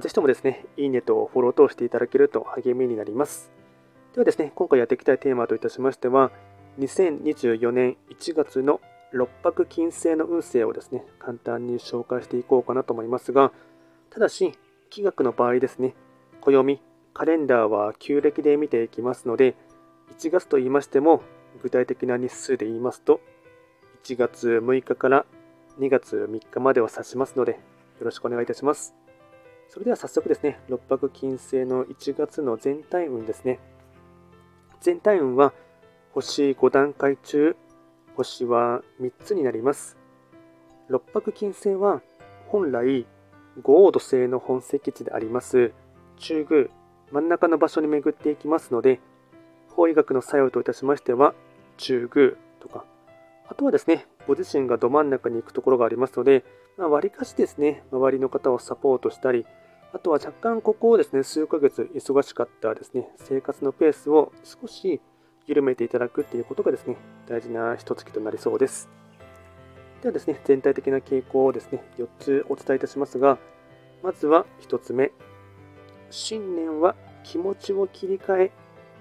ぜひともですね、いいねとフォローとしていただけると励みになります。ではですね、今回やっていきたいテーマといたしましては、2024年1月の6泊金星の運勢をですね、簡単に紹介していこうかなと思いますが、ただし、気学の場合ですね、暦、カレンダーは旧暦で見ていきますので、1月と言いましても、具体的な日数で言いますと、1月6日から2月3日までを指しますので、よろしくお願いいたします。それでは早速ですね、六白金星の1月の全体運ですね。全体運は星5段階中、星は3つになります。六白金星は本来、五黄土星の本石地であります中宮、真ん中の場所に巡っていきますので、法医学の作用といたしましては、中宮とか、あとはですね、ご自身がど真ん中に行くところがありますので、まあ、割かしですね、周りの方をサポートしたり、あとは若干ここをですね、数ヶ月忙しかったですね、生活のペースを少し緩めていただくっていうことがですね、大事な一月となりそうです。ではですね、全体的な傾向をですね、4つお伝えいたしますが、まずは1つ目。新年は気持ちを切り替え、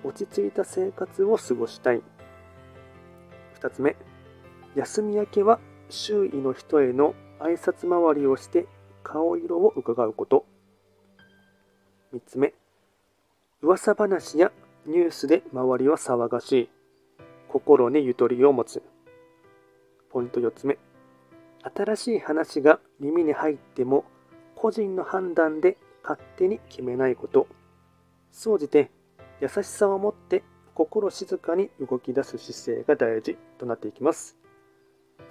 落ち着いた生活を過ごしたい。2つ目。休み明けは周囲の人への挨拶回りをして顔色を伺うこと。3つ目、噂話やニュースで周りは騒がしい。心にゆとりを持つ。ポイント4つ目、新しい話が耳に入っても個人の判断で勝手に決めないこと。総じて優しさを持って心静かに動き出す姿勢が大事となっていきます。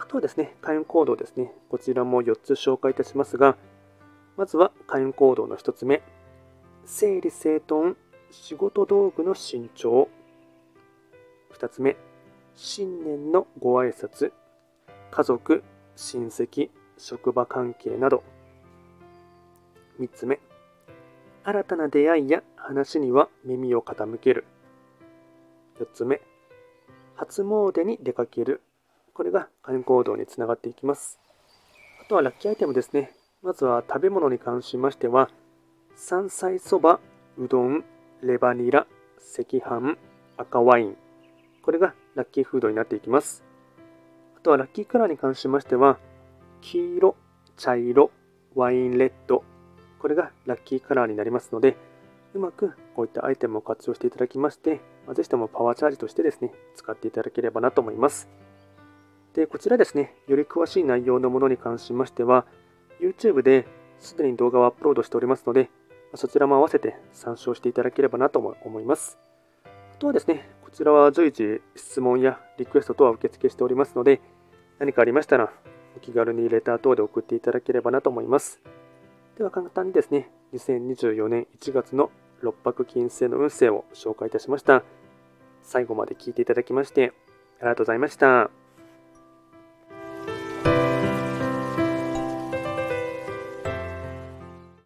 あとはですね、開運行動ですね。こちらも4つ紹介いたしますが、まずは開運行動の1つ目。整理整頓、仕事道具の新調。2つ目、新年のご挨拶、家族、親戚、職場関係など。3つ目、新たな出会いや話には耳を傾ける。4つ目、初詣に出かける。これが開運行動につながっていきます。あとはラッキーアイテムですね。まずは食べ物に関しましては、山菜そば、うどん、レバニラ、赤飯、赤ワイン。これがラッキーフードになっていきます。あとはラッキーカラーに関しましては、黄色、茶色、ワインレッド。これがラッキーカラーになりますので、うまくこういったアイテムを活用していただきまして、ぜひともパワーチャージとしてですね、使っていただければなと思います。で、こちらですね、より詳しい内容のものに関しましては、YouTube ですでに動画をアップロードしておりますので、そちらも合わせて参照していただければなと思います。あとはですね、こちらは随時質問やリクエスト等は受付しておりますので、何かありましたらお気軽にレター等で送っていただければなと思います。では簡単にですね、2024年1月の6泊金星の運勢を紹介いたしました。最後まで聞いていただきましてありがとうございました。